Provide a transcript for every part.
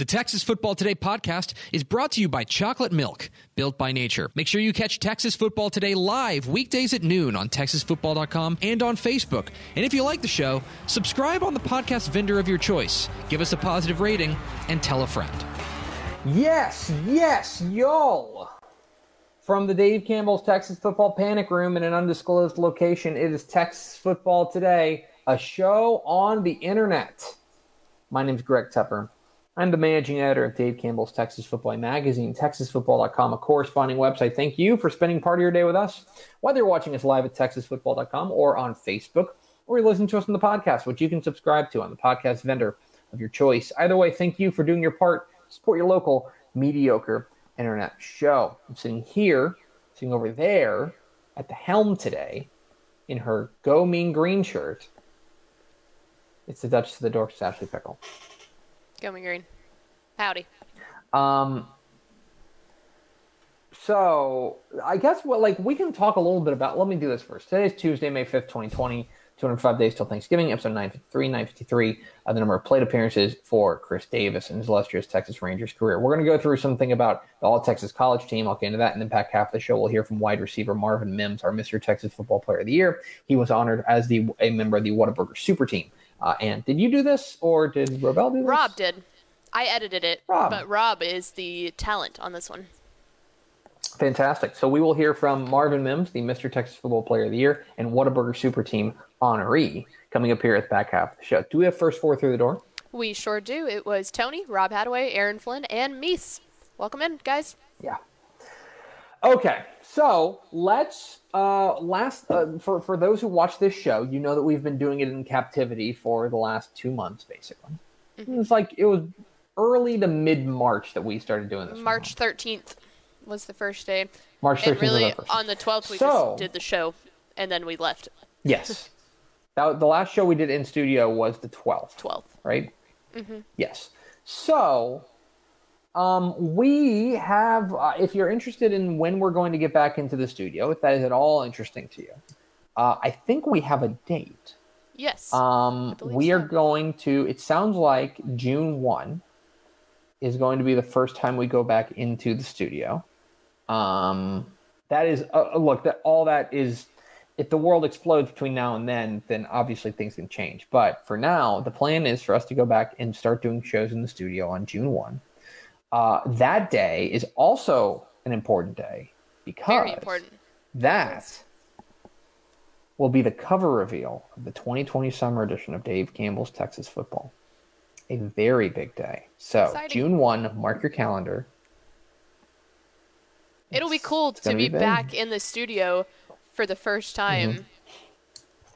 The Texas Football Today podcast is brought to you by Chocolate Milk, built by nature. Make sure you catch Texas Football Today live weekdays at noon on TexasFootball.com and on Facebook. And if you like the show, subscribe on the podcast vendor of your choice. Give us a positive rating and tell a friend. Yes, yes, y'all. From the Dave Campbell's Texas Football Panic Room in an undisclosed location, it is Texas Football Today, a show on the internet. My name's Greg Tepper. I'm the managing editor of Dave Campbell's Texas Football Magazine, TexasFootball.com, a corresponding website. Thank you for spending part of your day with us, whether you're watching us live at TexasFootball.com or on Facebook, or you're listening to us on the podcast, which you can subscribe to on the podcast vendor of your choice. Either way, thank you for doing your part. Support your local mediocre internet show. I'm sitting here, sitting over there at the helm today in her Go Mean Green shirt. It's the Duchess of the Dorks, Ashley Pickle. Going green. Howdy. Um, so I guess what like we can talk a little bit about. Let me do this first. Today's Tuesday, May fifth, twenty twenty. 205 days till Thanksgiving, episode 953, 953, uh, the number of plate appearances for Chris Davis and his illustrious Texas Rangers career. We're going to go through something about the All Texas College team. I'll get into that. And then back half of the show, we'll hear from wide receiver Marvin Mims, our Mr. Texas Football Player of the Year. He was honored as the a member of the Whataburger Super Team. Uh, and did you do this or did Robel do this? Rob did. I edited it, Rob. but Rob is the talent on this one. Fantastic. So we will hear from Marvin Mims, the Mr. Texas Football Player of the Year, and Whataburger Super Team honoree coming up here at the back half of the show. Do we have first four through the door? We sure do. It was Tony, Rob Hadaway, Aaron Flynn, and Meese. Welcome in, guys. Yeah. Okay, so let's uh, last uh, for for those who watch this show, you know that we've been doing it in captivity for the last two months, basically. It was like it was early to mid March that we started doing this. March 13th was the first day. March 13th. really, first on the 12th, we So- just did the show, and then we left. yes, that, the last show we did in studio was the twelfth. 12th. right? Mm-hmm. Yes. So, um, we have, uh, if you're interested in when we're going to get back into the studio, if that is at all interesting to you, uh, I think we have a date. Yes. Um, we are going to, it sounds like June 1 is going to be the first time we go back into the studio. Um, that is, uh, look, that all that is, if the world explodes between now and then, then obviously things can change. But for now, the plan is for us to go back and start doing shows in the studio on June 1. Uh, that day is also an important day because important. that will be the cover reveal of the 2020 summer edition of Dave Campbell's Texas Football. A very big day. So, Exciting. June 1, mark your calendar. It'll be cool to be, be back in the studio for the first time.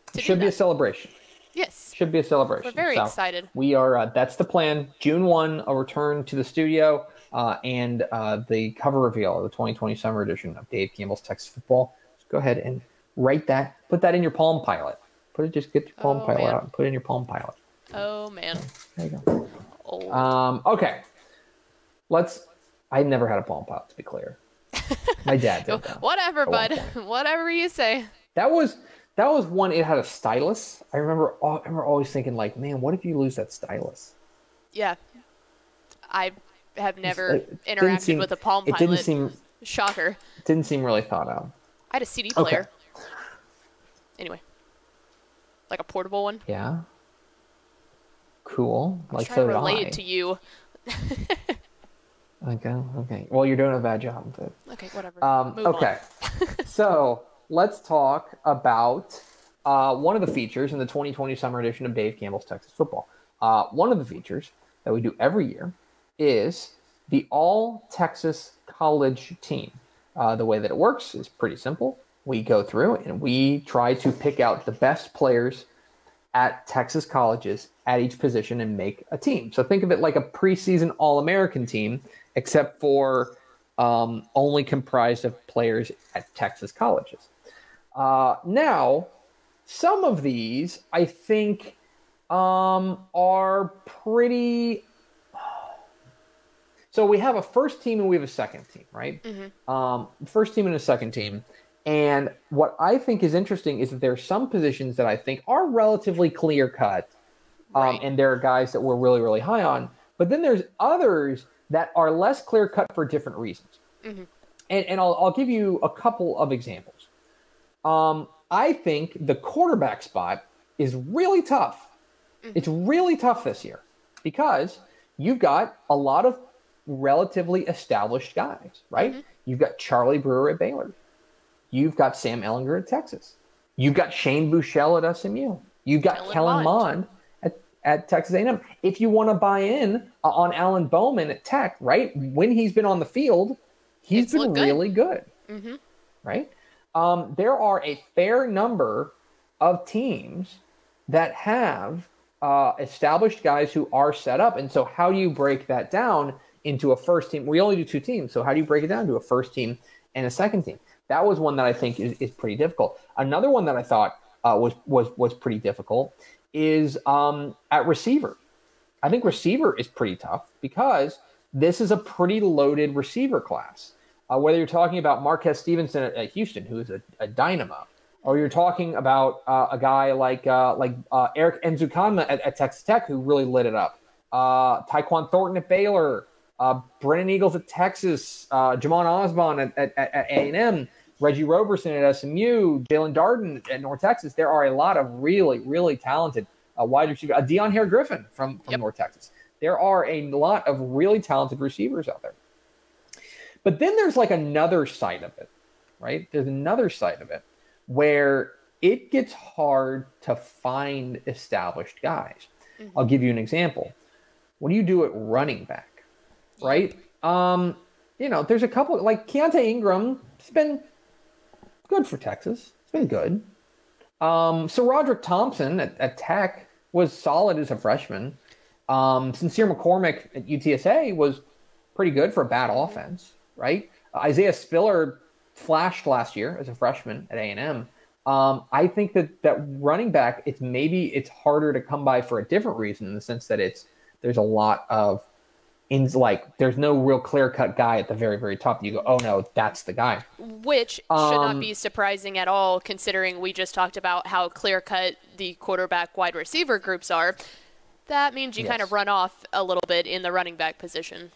to do Should be a celebration. Yes. Should be a celebration. We're very So, excited. We are, uh, that's the plan. June 1, a return to the studio uh, and uh, the cover reveal of the 2020 summer edition of Dave Campbell's Texas Football. Just go ahead and write that, put that in your Palm Pilot. Put it, just get your Palm Oh, Pilot man. out and put it in your Palm Pilot. Oh, man. There you go. Old. Um, okay. Let's. I never had a Palm Pilot, to be clear. My dad did. Whatever, bud. Whatever you say. That was that was one. It had a stylus. I remember. I remember always thinking, like, man, what if you lose that stylus? Yeah. I have never It interacted seem- with a Palm Pilot. It didn't seem. Shocker. Didn't seem really thought out. I had a CD player. Okay. Anyway. Like a portable one. Yeah. Cool. I was Like so to relate I. to you. Okay. Okay. Well, you're doing a bad job. But... Okay, whatever. Um, okay. so let's talk about uh, one of the features in the 2020 summer edition of Dave Campbell's Texas Football. Uh, one of the features that we do every year is the All Texas College team. Uh, the way that it works is pretty simple. We go through and we try to pick out the best players at Texas colleges at each position and make a team. So think of it like a preseason All American team, except for um, only comprised of players at Texas colleges. Uh, now, some of these I think um, are pretty. So we have a first team and we have a second team, right? Mm-hmm. Um, first team and a second team. And what I think is interesting is that there are some positions that I think are relatively clear cut, um, Right. and there are guys that we're really, really high on. But then there's others that are less clear cut for different reasons. Mhm. And, and I'll, I'll give you a couple of examples. Um, I think the quarterback spot is really tough. It's really tough this year because you've got a lot of relatively established guys, right? You've got Charlie Brewer at Baylor. You've got Sam Ehlinger at Texas. You've got Shane Buechele at SMU. You've got Kellen Kellen Mond. Mond at, at Texas A&M. If you want to buy in uh, on Alan Bowman at Tech, right? When he's been on the field, he's It's been looked good. really good Mhm. right? Um, there are a fair number of teams that have uh, established guys who are set up. And so, how do you break that down into a first team? We only do two teams. So, how do you break it down to a first team and a second team? That was one that I think is, is pretty difficult. Another one that I thought uh, was, was, was pretty difficult is um, at receiver. I think receiver is pretty tough because this is a pretty loaded receiver class. Uh, whether you're talking about Marquez Stevenson at, at Houston, who is a, a dynamo, or you're talking about uh, a guy like uh, like uh, Eric Ezukanma at, at Texas Tech, who really lit it up. Uh, Tyquan Thornton at Baylor, uh, Brennan Eagles at Texas, uh, Jhamon Ausbon at, at, at A&M, Reggie Roberson at SMU, Jaelon Darden at North Texas. There are a lot of really, really talented uh, wide receivers. Uh, Deion Hair Griffin from, from Yep. North Texas. There are a lot of really talented receivers out there. But then there's like another side of it, right? There's another side of it where it gets hard to find established guys. I'll give you an example. What do you do at running back, right? Um, you know, there's a couple like Keaontay Ingram. It's been good for Texas. It's been good. Um, SaRodorick Thompson at, at Tech was solid as a freshman. Um, Sincere McCormick at UTSA was pretty good for a bad offense, right? Isaiah Spiller flashed last year as a freshman at A&M. Um, I think that that running back, it's maybe it's harder to come by for a different reason in the sense that it's there's a lot of ins like there's no real clear cut guy at the very very top. You go, oh no, that's the guy. Which should not Um, be surprising at all, considering we just talked about how clear cut the quarterback wide receiver groups are. That means you kind of run off a little bit in the running back position.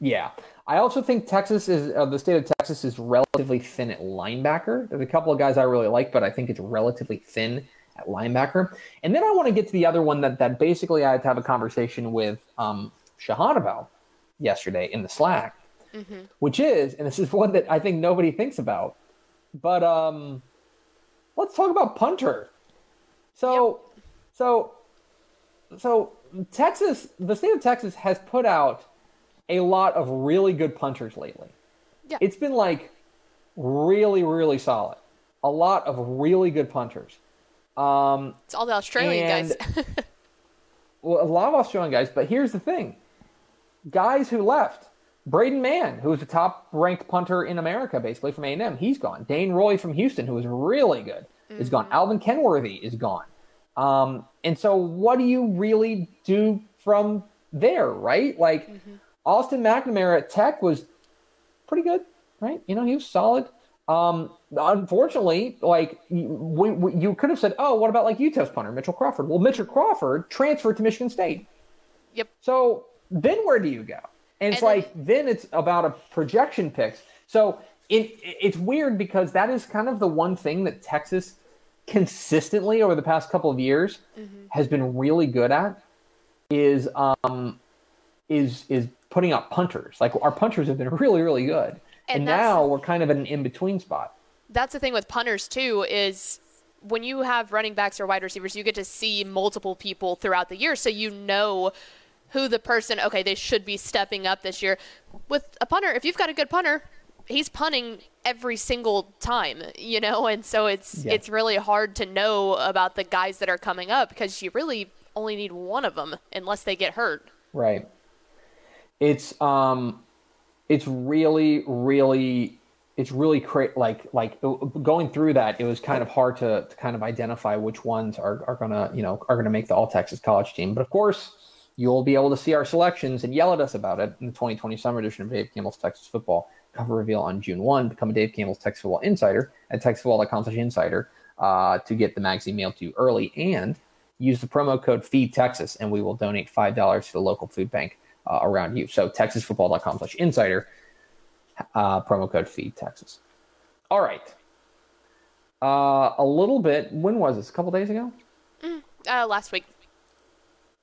Yeah, I also think Texas is uh, the state of Texas is relatively thin at linebacker. There's a couple of guys I really like, but I think it's relatively thin at linebacker. And then I want to get to the other one that that basically I had to have a conversation with um, Shehan about yesterday in the Slack, which is, and this is one that I think nobody thinks about, but um, let's talk about punter. So, so, so Texas, the state of Texas has put out a lot of really good punters lately. Yeah. It's been like really, really solid. A lot of really good punters. Um, It's all the Australian guys. well, a lot of Australian guys, but here's the thing guys who left. Braden Mann, who was the top ranked punter in America, basically from A&M, he's gone. Dane Roy from Houston, who was really good, is gone. Alvin Kenworthy is gone. Um, and so, what do you really do from there, right? Like, Austin McNamara at Tech was pretty good, right? You know, he was solid. Um, unfortunately, like we, we, you could have said, oh, what about like UTEP's punter, Mitchell Crawford? Well, Mitchell Crawford transferred to Michigan State. Yep. So then where do you go? And it's And then- like then it's about a projection picks. So it it's weird because that is kind of the one thing that Texas consistently over the past couple of years Mm-hmm. has been really good at is um is is putting out punters. Like our punters have been really really good. And And, now we're kind of in an in between spot. That's the thing with punters too is when you have running backs or wide receivers, you get to see multiple people throughout the year, so you know who the person, okay, they should be stepping up this year. With a punter, if you've got a good punter, he's punting every single time, you know, and so it's yeah. it's really hard to know about the guys that are coming up because you really only need one of them unless they get hurt. Right. It's um it's really really it's really cra- like like going through that it was kind of hard to, to kind of identify which ones are, are gonna you know are gonna make the all texas college team. But of course you'll be able to see our selections and yell at us about it in the 2020 summer edition of dave campbell's texas football cover reveal on june 1 become a dave campbell's texas football insider at texasfootball.com insider uh, to get the magazine mailed to you early. And use the promo code feed texas and we will donate $5 to the local food bank uh, around you so texasfootball.com slash insider uh, promo code feed Texas. All right. Uh, a little bit. When was this? A couple days ago? Mm, uh, last week.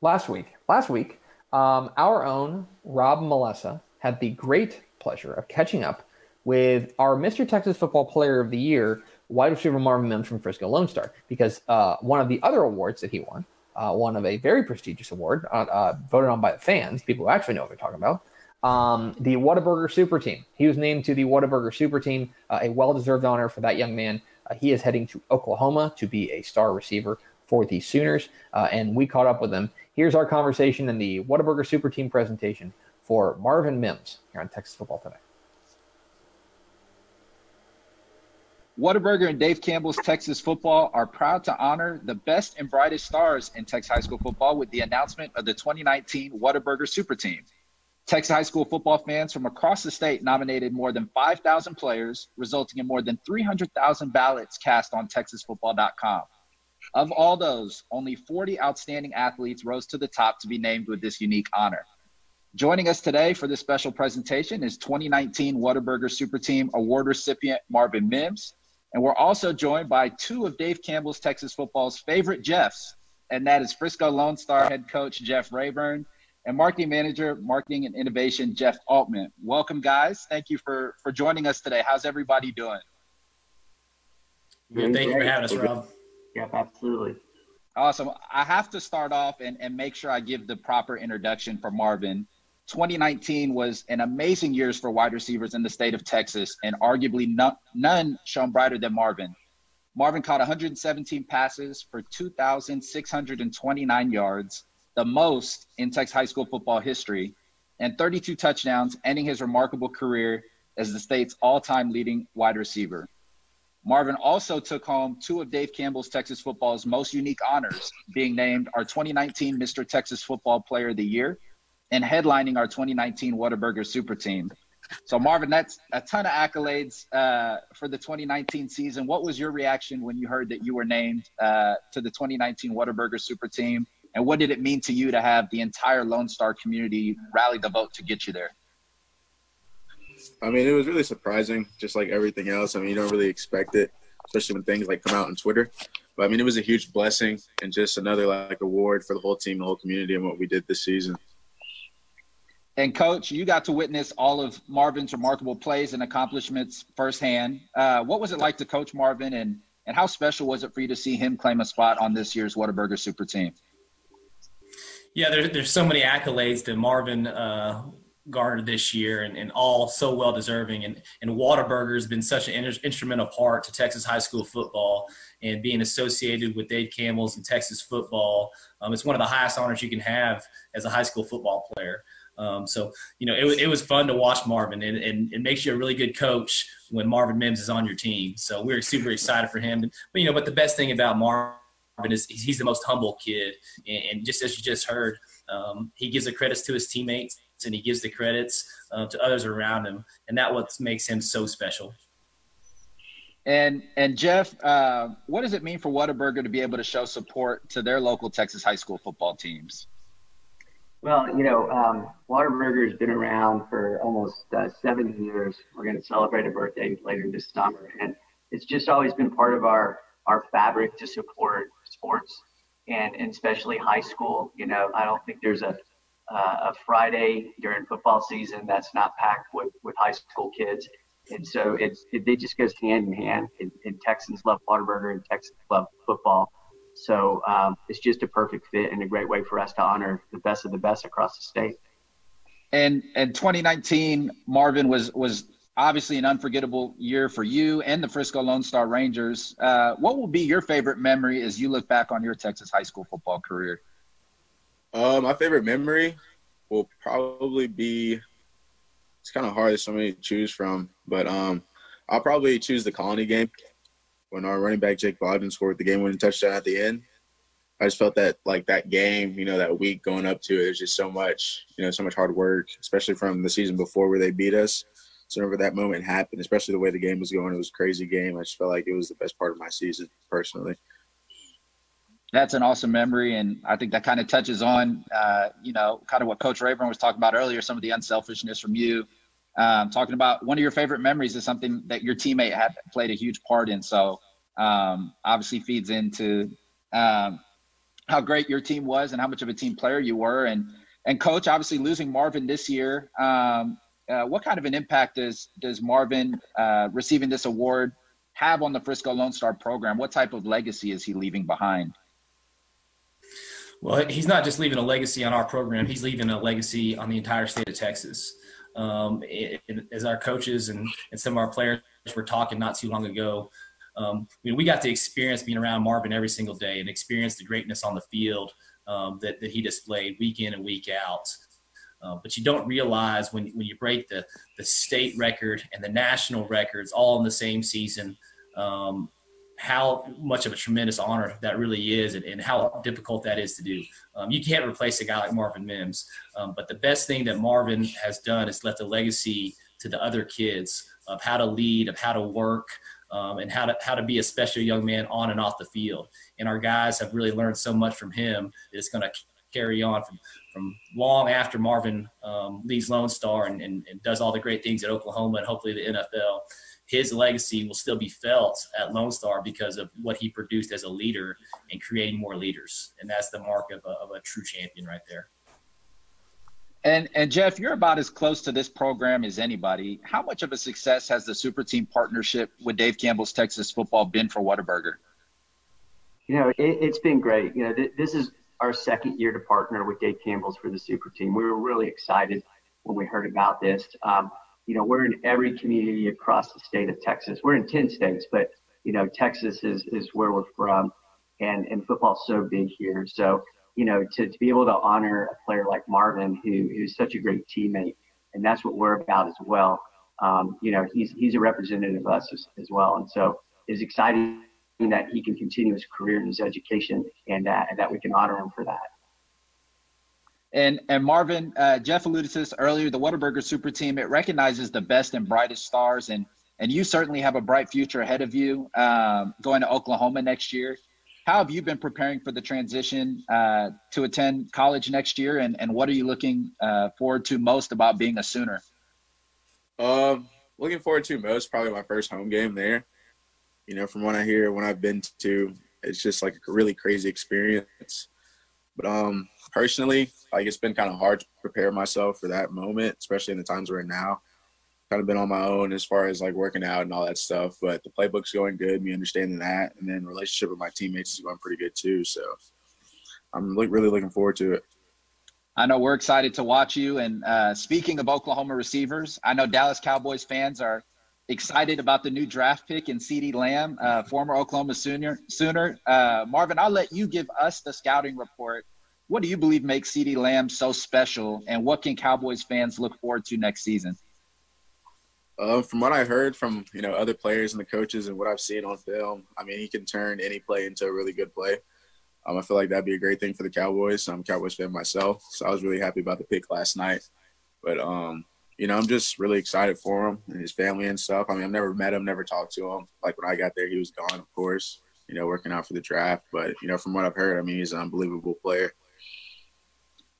Last week. Last week. Um, our own Rob Melessa had the great pleasure of catching up with our Mr. Texas Football Player of the Year, wide receiver Marvin Mims from Frisco Lone Star, because uh, one of the other awards that he won, uh, one of a very prestigious award, uh, uh voted on by the fans, people who actually know what they're talking about, um, the Whataburger Super Team. He was named to the Whataburger Super Team, uh, a well deserved honor for that young man. Uh, he is heading to Oklahoma to be a star receiver for the Sooners, and we caught up with him. Here's our conversation and the Whataburger Super Team presentation for Marvin Mims here on Texas Football Today. Whataburger and Dave Campbell's Texas Football are proud to honor the best and brightest stars in Texas high school football with the announcement of the 2019 Whataburger Super Team. Texas high school football fans from across the state nominated more than 5,000 players, resulting in more than 300,000 ballots cast on TexasFootball.com. Of all those, only 40 outstanding athletes rose to the top to be named with this unique honor. Joining us today for this special presentation is 2019 Whataburger Super Team Award recipient Marvin Mims. And we're also joined by two of Dave Campbell's Texas football's favorite Jeffs, and that is Frisco Lone Star head coach Jeff Rayburn and marketing manager, marketing and innovation, Jeff Altman. Welcome, guys. Thank you for for joining us today. How's everybody doing? Good. Thank you for having us, Rob. Yeah, absolutely. Awesome. I have to start off and, and make sure I give the proper introduction for Marvin. 2019 was an amazing year for wide receivers in the state of Texas, and arguably no, none shone brighter than Marvin. Marvin caught 117 passes for 2,629 yards, the most in Texas high school football history, and 32 touchdowns, ending his remarkable career as the state's all time leading wide receiver. Marvin also took home two of Dave Campbell's Texas football's most unique honors, being named our 2019 Mr. Texas Football Player of the Year and headlining our 2019 Whataburger Super Team. So, Marvin, that's a ton of accolades uh, for the 2019 season. What was your reaction when you heard that you were named uh, to the 2019 Whataburger Super Team? And what did it mean to you to have the entire Lone Star community rally the vote to get you there? I mean, it was really surprising, just like everything else. I mean, you don't really expect it, especially when things like come out on Twitter. But I mean, it was a huge blessing and just another like award for the whole team, the whole community, and what we did this season. And coach, you got to witness all of Marvin's remarkable plays and accomplishments firsthand. Uh, what was it like to coach Marvin, and and how special was it for you to see him claim a spot on this year's Whataburger Super Team? Yeah, there, there's so many accolades that Marvin uh, garnered this year, and, and all so well deserving. And and Whataburger has been such an in- instrumental part to Texas high school football, and being associated with Dave Campbell's and Texas football. Um, it's one of the highest honors you can have as a high school football player. Um, so you know, it, it was fun to watch Marvin, and, and it makes you a really good coach when Marvin Mims is on your team. So we're super excited for him. But you know, but the best thing about Marvin is he's the most humble kid, and, and just as you just heard, um, he gives the credits to his teammates and he gives the credits uh, to others around him, and that what makes him so special. And and Jeff, uh, what does it mean for Whataburger to be able to show support to their local Texas high school football teams? Well, you know, um, Whataburger has been around for almost uh, seven years. We're going to celebrate a birthday later this summer, and it's just always been part of our our fabric to support sports and, and especially high school. You know, I don't think there's a uh, a Friday during football season that's not packed with, with high school kids. And so it's, it, it just goes hand in hand. And, and Texans love Whataburger, and Texans love football. So um, it's just a perfect fit and a great way for us to honor the best of the best across the state. And and 2019, Marvin was was obviously an unforgettable year for you and the Frisco Lone Star Rangers. Uh, what will be your favorite memory as you look back on your Texas high school football career? Uh, my favorite memory will probably be. It's kind of hard. There's so many to choose from, but um, I'll probably choose the Colony game when our running back Jake Bogdan scored the game-winning touchdown at the end. I just felt that like that game, you know, that week going up to it, there's just so much, you know, so much hard work, especially from the season before where they beat us. So whenever that moment happened, especially the way the game was going, it was a crazy game. I just felt like it was the best part of my season personally. That's an awesome memory, and I think that kind of touches on, uh, you know, kind of what Coach Rayburn was talking about earlier. Some of the unselfishness from you, um, talking about one of your favorite memories is something that your teammate had played a huge part in. So um, obviously feeds into um, how great your team was and how much of a team player you were. And and coach, obviously losing Marvin this year, um, uh, what kind of an impact does does Marvin uh, receiving this award have on the Frisco Lone Star program? What type of legacy is he leaving behind? Well, he's not just leaving a legacy on our program; he's leaving a legacy on the entire state of Texas. Um, it, it, as our coaches and, and some of our players were talking not too long ago, um, I mean, we got to experience being around Marvin every single day and experience the greatness on the field um, that, that he displayed week in and week out. Uh, but you don't realize when, when you break the, the state record and the national records all in the same season um, how much of a tremendous honor that really is and, and how difficult that is to do. Um, you can't replace a guy like Marvin Mims. Um, but the best thing that Marvin has done is left a legacy to the other kids of how to lead, of how to work, um, and how to how to be a special young man on and off the field. And our guys have really learned so much from him that it's going to carry on from from long after Marvin um, leaves Lone Star and, and, and, does all the great things at Oklahoma and hopefully the NFL. His legacy will still be felt at Lone Star because of what he produced as a leader and creating more leaders. And that's the mark of a, of a true champion right there. And and Jeff, you're about as close to this program as anybody. How much of a success has the super team partnership with Dave Campbell's Texas football been for Whataburger? You know, it, has been great. You know, th- this is our second year to partner with Dave Campbell's for the super team. We were really excited when we heard about this. Um, you know, we're in every community across the state of Texas. We're in 10 states, but, you know, Texas is, is where we're from. And, and football's so big here. So you know, to, to be able to honor a player like Marvin, who who's such a great teammate, and that's what we're about as well. Um, you know, he's he's a representative of us as, as well, and so it's exciting that he can continue his career and his education, and, uh, and that we can honor him for that. And and Marvin, uh, Jeff alluded to this earlier. The Whataburger Super Team it recognizes the best and brightest stars, and and you certainly have a bright future ahead of you, um, going to Oklahoma next year how have you been preparing for the transition uh, to attend college next year, and, and what are you looking uh, forward to most about being a Sooner? Um, looking forward to most probably my first home game there. You know, from what I hear, when I've been to, it's just like a really crazy experience. But um, personally, like it's been kind of hard to prepare myself for that moment, especially in the times we're in now kind of been on my own as far as like working out and all that stuff. But the playbook's going good, me understanding that, and then relationship with my teammates is going pretty good too. So I'm really looking forward to it. I know we're excited to watch you. And uh, speaking of Oklahoma receivers, I know Dallas Cowboys fans are excited about the new draft pick in CeeDee Lamb, uh, former Oklahoma Sooner. Sooner. Uh, Marvin, I'll let you give us the scouting report. What do you believe makes CeeDee Lamb so special, and what can Cowboys fans look forward to next season? Uh, from what I heard from you know other players and the coaches and what I've seen on film, I mean he can turn any play into a really good play. Um, I feel like that'd be a great thing for the Cowboys. I'm a Cowboys fan myself, so I was really happy about the pick last night. But um, you know, I'm just really excited for him and his family and stuff. I mean, I've never met him, never talked to him. Like when I got there, he was gone, of course. You know, working out for the draft. But you know, from what I've heard, I mean, he's an unbelievable player.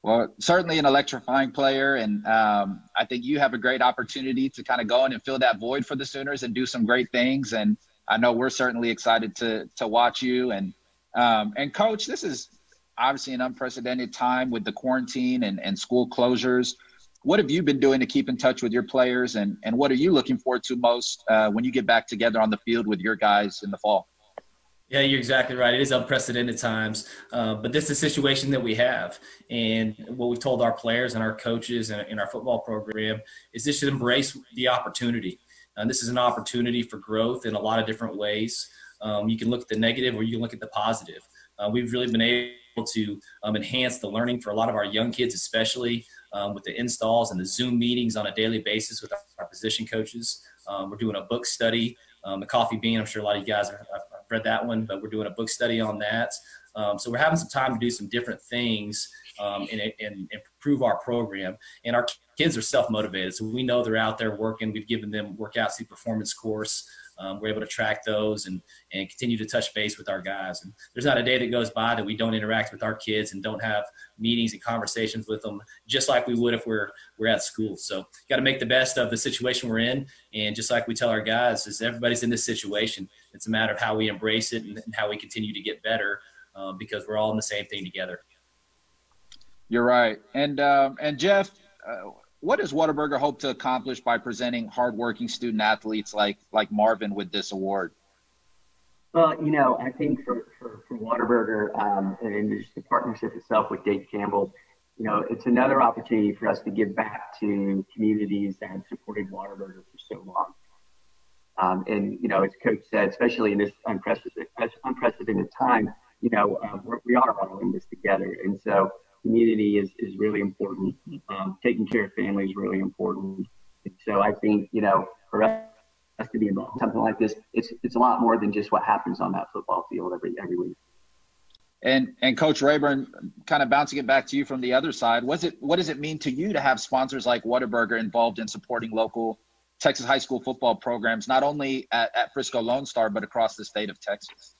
Well, certainly an electrifying player, and um, I think you have a great opportunity to kind of go in and fill that void for the Sooners and do some great things. And I know we're certainly excited to to watch you. And um, and coach, this is obviously an unprecedented time with the quarantine and, and school closures. What have you been doing to keep in touch with your players, and and what are you looking forward to most uh, when you get back together on the field with your guys in the fall? Yeah, you're exactly right. It is unprecedented times, uh, but this is a situation that we have. And what we've told our players and our coaches and in our football program is this should embrace the opportunity. And this is an opportunity for growth in a lot of different ways. Um, you can look at the negative or you can look at the positive. Uh, we've really been able to um, enhance the learning for a lot of our young kids, especially um, with the installs and the Zoom meetings on a daily basis with our, position coaches. Um, we're doing a book study, um, the Coffee Bean. I'm sure a lot of you guys have, have read that one, but we're doing a book study on that. Um, so we're having some time to do some different things um, and, and, improve our program. And our kids are self motivated, so we know they're out there working. We've given them workouts, the performance course. Um, we're able to track those and and continue to touch base with our guys. And there's not a day that goes by that we don't interact with our kids and don't have meetings and conversations with them, just like we would if we're we're at school. So got to make the best of the situation we're in. And just like we tell our guys, is everybody's in this situation. It's a matter of how we embrace it and, and how we continue to get better um, because we're all in the same thing together. You're right, and um, and Jeff. Uh, what does Whataburger hope to accomplish by presenting hardworking student athletes like like Marvin with this award? Well, you know, I think for, for, for Whataburger um, and just the partnership itself with Dave Campbell, you know, it's another opportunity for us to give back to communities that have supported Whataburger for so long. Um, and, you know, as Coach said, especially in this unprecedented, unprecedented time, you know, um, we are all in this together. And so community is, is really important. Um, taking care of family is really important. So I think, you know, for us to be involved in something like this, it's, it's a lot more than just what happens on that football field every, every week. And and Coach Rayburn, kind of bouncing it back to you from the other side, was it what does it mean to you to have sponsors like Whataburger involved in supporting local Texas high school football programs, not only at, at Frisco Lone Star but across the state of Texas?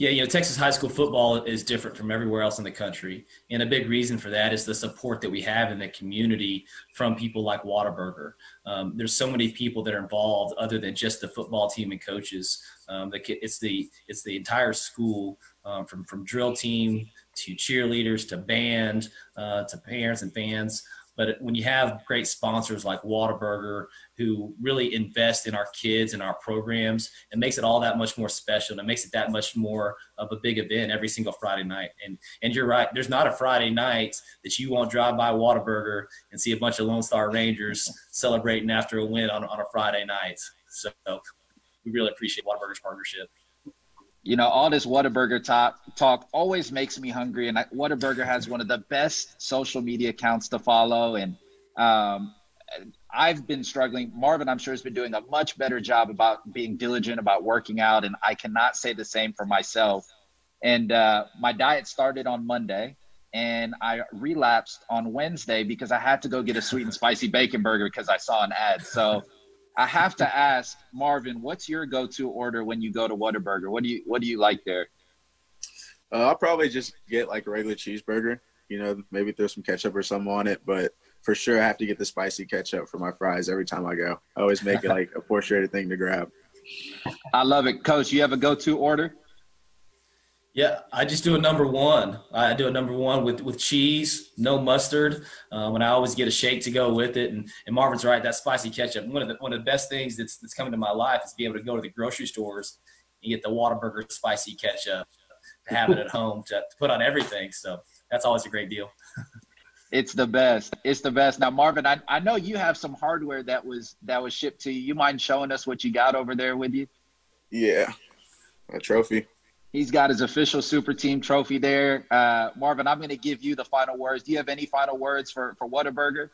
Yeah, you know, Texas high school football is different from everywhere else in the country. And a big reason for that is the support that we have in the community from people like Whataburger. Um, there's so many people that are involved other than just the football team and coaches. Um, the, it's the it's the entire school um, from from drill team to cheerleaders to band uh, to parents and fans. But when you have great sponsors like Whataburger who really invest in our kids and our programs, it makes it all that much more special and it makes it that much more of a big event every single Friday night. And and you're right, there's not a Friday night that you won't drive by Whataburger and see a bunch of Lone Star Rangers celebrating after a win on, on a Friday night. So we really appreciate Whataburger's partnership you know, all this Whataburger talk talk always makes me hungry. And I, Whataburger has one of the best social media accounts to follow. And um, I've been struggling. Marvin, I'm sure, has been doing a much better job about being diligent about working out. And I cannot say the same for myself. And uh, my diet started on Monday, and I relapsed on Wednesday because I had to go get a sweet and spicy bacon burger because I saw an ad. So I have to ask Marvin, what's your go-to order when you go to Whataburger? What do you What do you like there? Uh, I'll probably just get like a regular cheeseburger. You know, maybe throw some ketchup or something on it, but for sure I have to get the spicy ketchup for my fries every time I go. I always make it like a portioned thing to grab. I love it, Coach. You have a go-to order? Yeah, I just do a number one. I do a number one with, with cheese, no mustard, um, and I always get a shake to go with it. And, and Marvin's right, that spicy ketchup. One of the one of the best things that's that's coming to my life is be able to go to the grocery stores and get the Whataburger spicy ketchup to have it at home to, to put on everything. So that's always a great deal. it's the best. It's the best. Now, Marvin, I, I know you have some hardware that was that was shipped to you. You mind showing us what you got over there with you? Yeah, a trophy. He's got his official super team trophy there. Uh, Marvin, I'm going to give you the final words. Do you have any final words for, for Whataburger?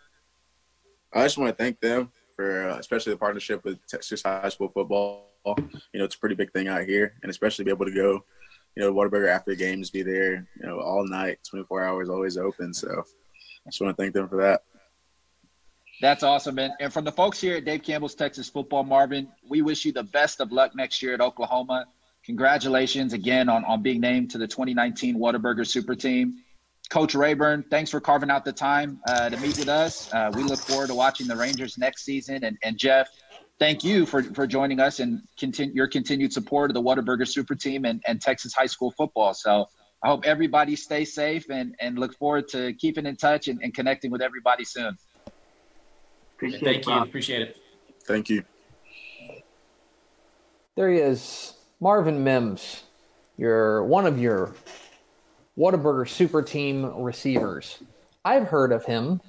I just want to thank them for uh, especially the partnership with Texas high school football. You know, it's a pretty big thing out here, and especially be able to go, you know, Whataburger after games, be there, you know, all night, 24 hours, always open. So I just want to thank them for that. That's awesome. And, and from the folks here at Dave Campbell's Texas Football, Marvin, we wish you the best of luck next year at Oklahoma congratulations again on, on being named to the 2019 Whataburger Super Team. Coach Rayburn, thanks for carving out the time uh, to meet with us. Uh, we look forward to watching the Rangers next season. And, and Jeff, thank you for, for joining us and continue your continued support of the Whataburger Super Team and, and Texas high school football. So I hope everybody stays safe and, and look forward to keeping in touch and, and connecting with everybody soon. Appreciate Thank it, you. Appreciate it. Thank you. There he is. Marvin Mims, your one of your Whataburger super team receivers. I've heard of him.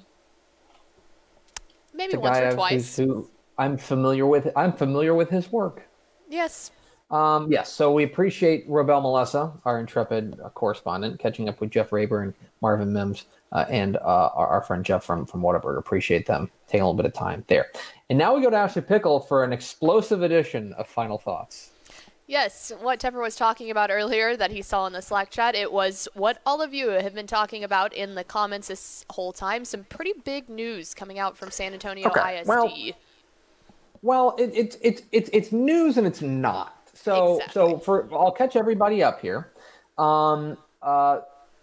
Maybe once or twice. Who I'm familiar with. I'm familiar with his work. Yes. Um, yes. So we appreciate Robel Melessa, our intrepid uh, correspondent, catching up with Jeff Rayburn and Marvin Mims uh, and uh, our, our, friend Jeff from from Whataburger. Appreciate them taking a little bit of time there. And now we go to Ashley Pickle for an explosive edition of Final Thoughts. Yes, what Tepper was talking about earlier that he saw in the Slack chat, it was what all of you have been talking about in the comments this whole time. Some pretty big news coming out from San Antonio okay. ISD. Well, well it, it's it's it's it's news and it's not. So exactly. so for I'll catch everybody up here. Um, uh,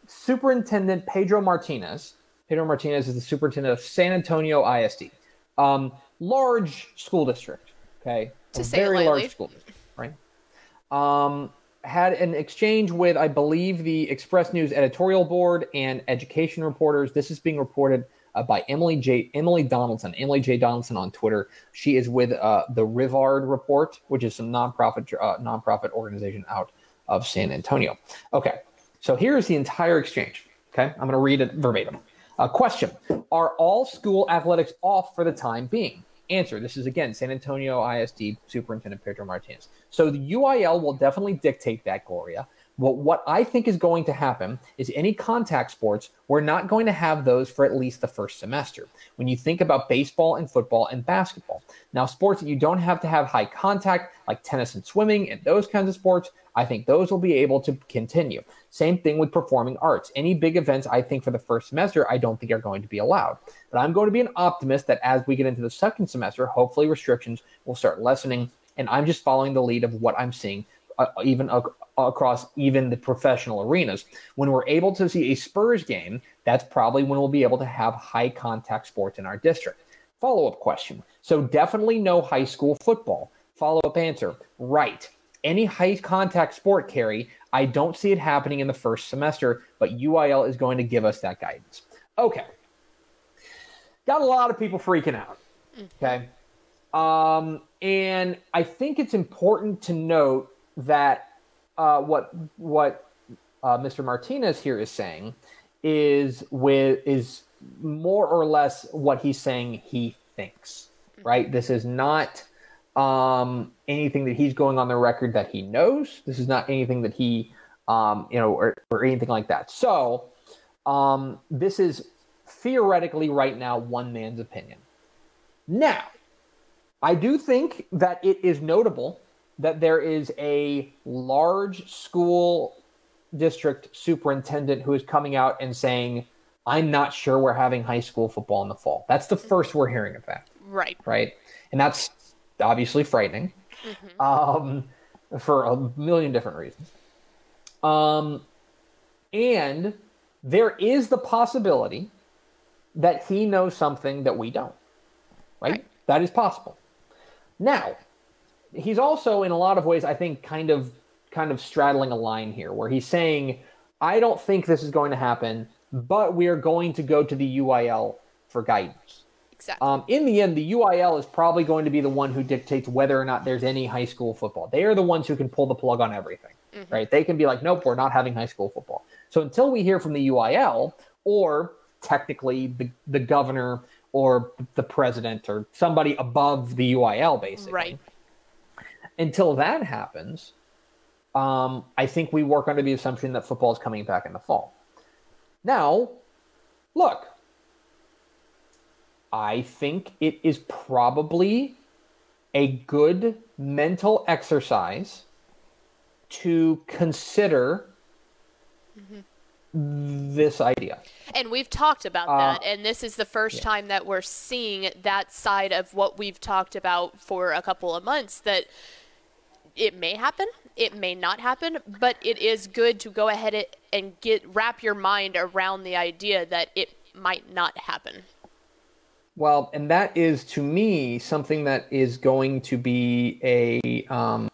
Superintendent Pedro Martinez. Pedro Martinez is the superintendent of San Antonio ISD, um, large school district. Okay, to a say very large school district um, had an exchange with, I believe, the Express News editorial board and education reporters. This is being reported uh, by Emily J. Emily Donaldson, Emily J. Donaldson on Twitter. She is with uh, the Rivard Report, which is some nonprofit uh, nonprofit organization out of San Antonio. Okay, so here's the entire exchange. Okay, I'm going to read it verbatim. Uh, question: Are all school athletics off for the time being? Answer: This is again San Antonio ISD Superintendent Pedro Martinez. So the UIL will definitely dictate that, Gloria. What what I think is going to happen is any contact sports, we're not going to have those for at least the first semester. When you think about baseball and football and basketball, now sports that you don't have to have high contact, like tennis and swimming and those kinds of sports, I think those will be able to continue. Same thing with performing arts. Any big events, I think, for the first semester, I don't think are going to be allowed. But I'm going to be an optimist that as we get into the second semester, hopefully restrictions will start lessening. And I'm just following the lead of what I'm seeing, uh, even uh, across even the professional arenas. When we're able to see a Spurs game, that's probably when we'll be able to have high contact sports in our district. Follow up question. So definitely no high school football. Follow up answer. Right any high contact sport carry, I don't see it happening in the first semester, but UIL is going to give us that guidance. Okay. Got a lot of people freaking out. Okay. Um, and I think it's important to note that uh, what what uh, Mr. Martinez here is saying is with is more or less what he's saying he thinks. Right. This is not um, anything that he's going on the record that he knows. This is not anything that he, um, you know, or, or anything like that. So um, this is theoretically right now one man's opinion. Now, I do think that it is notable that there is a large school district superintendent who is coming out and saying, I'm not sure we're having high school football in the fall. That's the first we're hearing of that. Right. Right. And that's obviously frightening mm-hmm. um, for a million different reasons. Um, and there is the possibility that he knows something that we don't. Right? right? That is possible. Now, he's also in a lot of ways, I think, kind of kind of straddling a line here where he's saying, I don't think this is going to happen, but we are going to go to the UIL for guidance. Exactly. Um, in the end, the UIL is probably going to be the one who dictates whether or not there's any high school football. They are the ones who can pull the plug on everything, mm-hmm. right? They can be like, nope, we're not having high school football. So until we hear from the UIL or technically the, the governor or the president or somebody above the UIL, basically, right? Until that happens, um, I think we work under the assumption that football is coming back in the fall. Now, look, I think it is probably a good mental exercise to consider mm-hmm. this idea. And we've talked about uh, that, and this is the first yeah. time that we're seeing that side of what we've talked about for a couple of months that it may happen, it may not happen, but it is good to go ahead and get wrap your mind around the idea that it might not happen. Well, and that is to me something that is going to be a um,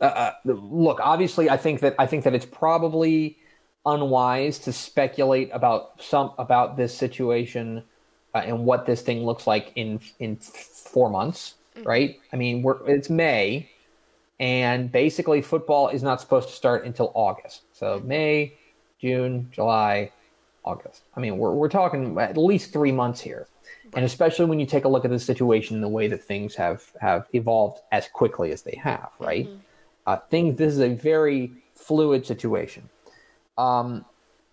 uh, look. Obviously, I think that I think that it's probably unwise to speculate about some about this situation uh, and what this thing looks like in in four months, mm-hmm. right? I mean, we're it's May, and basically football is not supposed to start until August. So May, June, July, August. I mean, we're we're talking at least three months here, and especially when you take a look at the situation and the way that things have have evolved as quickly as they have, right? Mm-hmm. Uh, things. This is a very fluid situation. Um,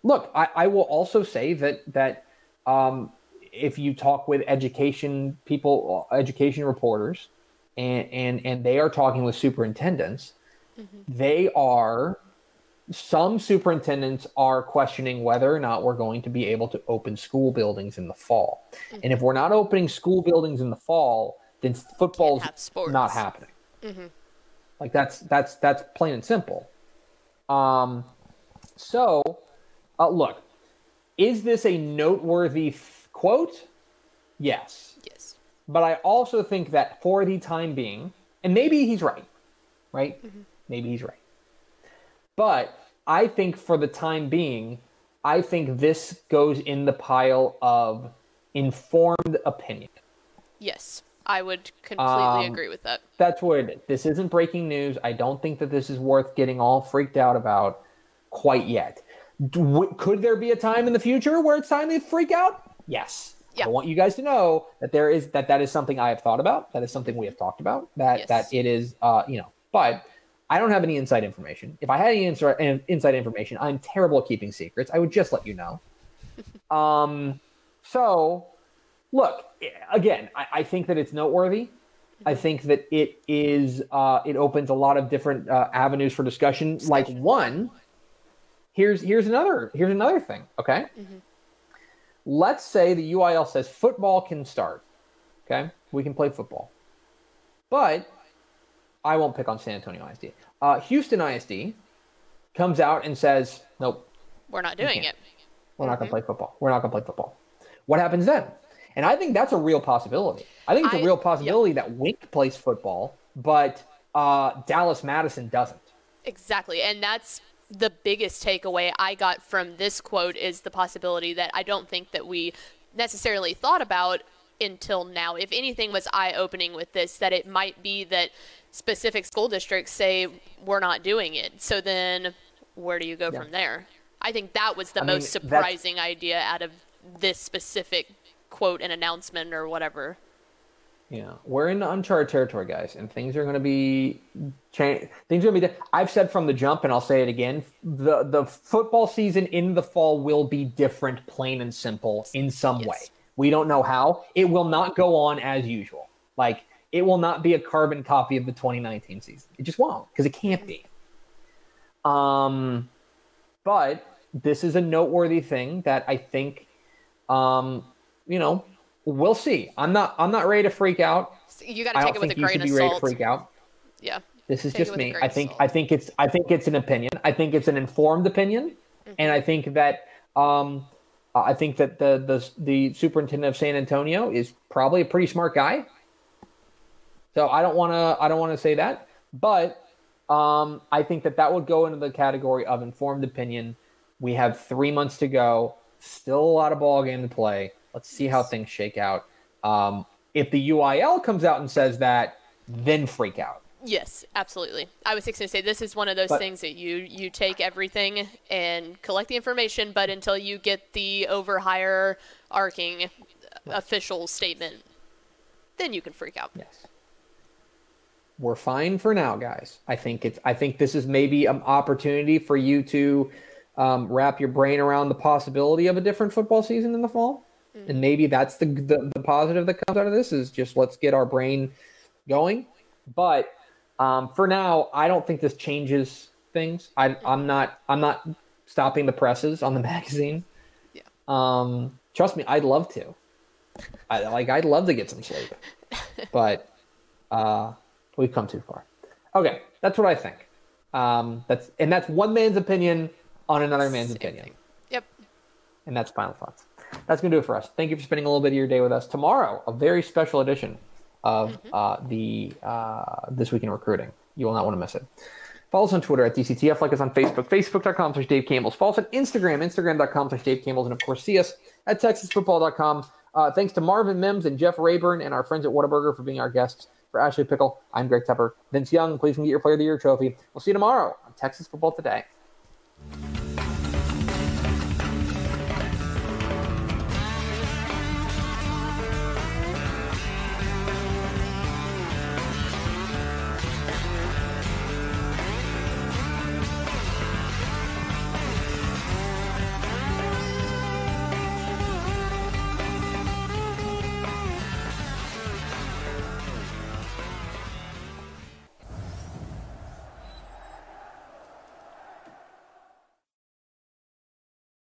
look, I, I will also say that that um, if you talk with education people, education reporters, and and and they are talking with superintendents, mm-hmm. they are some superintendents are questioning whether or not we're going to be able to open school buildings in the fall. Mm-hmm. And if we're not opening school buildings in the fall, then football's not happening. Mm-hmm. Like that's that's that's plain and simple. Um, so, uh, look, is this a noteworthy f- quote? Yes. Yes. But I also think that for the time being, and maybe he's right, right? Mm-hmm. Maybe he's right. But I think for the time being, I think this goes in the pile of informed opinion. Yes, I would completely um, agree with that. That's what it is. This isn't breaking news. I don't think that this is worth getting all freaked out about quite yet. Could there be a time in the future where it's time to freak out? Yes. Yeah. I want you guys to know that there is that that is something I have thought about. That is something we have talked about. That yes. that it is, uh, you know. But I don't have any inside information. If I had any inside information, I'm terrible at keeping secrets. I would just let you know. Um, so, look, again, I, I think that it's noteworthy. I think that it is uh, it opens a lot of different uh, avenues for discussion. Like one, here's here's another here's another thing. Okay, mm-hmm. Let's say the UIL says football can start. Okay, we can play football, but I won't pick on San Antonio ISD. Uh, Houston ISD comes out and says, "Nope, we're not doing it. We're mm-hmm. not going to play football. We're not going to play football." What happens then? And I think that's a real possibility. I think it's a real possibility yep. that Wink plays football, but uh, Dallas Madison doesn't. Exactly, and that's the biggest takeaway I got from this quote is the possibility that I don't think that we necessarily thought about until now. If anything was eye opening with this, that it might be that specific school districts say we're not doing it. So then where do you go yeah. from there? I think that was the I most mean, surprising idea out of this specific quote and announcement or whatever. Yeah, we're in uncharted territory, guys, and things are going to be change. Things are going to be. I've said from the jump, and I'll say it again: the the football season in the fall will be different, plain and simple, in some yes. way. We don't know how. It will not go on as usual. Like it will not be a carbon copy of the 2019 season. It just won't because it can't be. Um, but this is a noteworthy thing that I think, um, you know, we'll see. I'm not. I'm not ready to freak out. You got to take it with a grain of salt. Ready to freak out. Yeah. This is take just me. I think. I think it's. I think it's an opinion. I think it's an informed opinion, mm-hmm. and I think that. Um, I think that the the the superintendent of San Antonio is probably a pretty smart guy. So I don't want to I don't want to say that, but um, I think that that would go into the category of informed opinion. We have three months to go. Still a lot of ball game to play. Let's see how things shake out. Um, if the UIL comes out and says that, then freak out. Yes, absolutely. I was just going to say this is one of those but, things that you you take everything and collect the information, but until you get the over higher arcing official statement, then you can freak out. Yes we're fine for now, guys. I think it's. I think this is maybe an opportunity for you to um, wrap your brain around the possibility of a different football season in the fall, mm-hmm. and maybe that's the, the, the positive that comes out of this is just let's get our brain going. But um, for now, I don't think this changes things. I. I'm not. I'm not stopping the presses on the magazine. Yeah. Um, trust me, I'd love to. I like. I'd love to get some sleep, but. Uh, We've come too far. Okay, that's what I think. Um, that's and that's one man's opinion on another man's Same opinion. Thing. Yep. And that's final thoughts. That's gonna do it for us. Thank you for spending a little bit of your day with us. Tomorrow, a very special edition of mm-hmm. uh, the uh, this week in recruiting. You will not want to miss it. Follow us on Twitter at DCTF, like us on Facebook, facebook.com slash Dave Campbell's. Follow us on Instagram, instagram.com slash Dave Campbell's, and of course, see us at texasfootball.com. Uh, thanks to Marvin Mims and Jeff Rayburn and our friends at Whataburger for being our guests For Ashley Pickle, I'm Greg Tepper. Vince Young, please get your Player of the Year trophy. We'll see you tomorrow on Texas Football Today.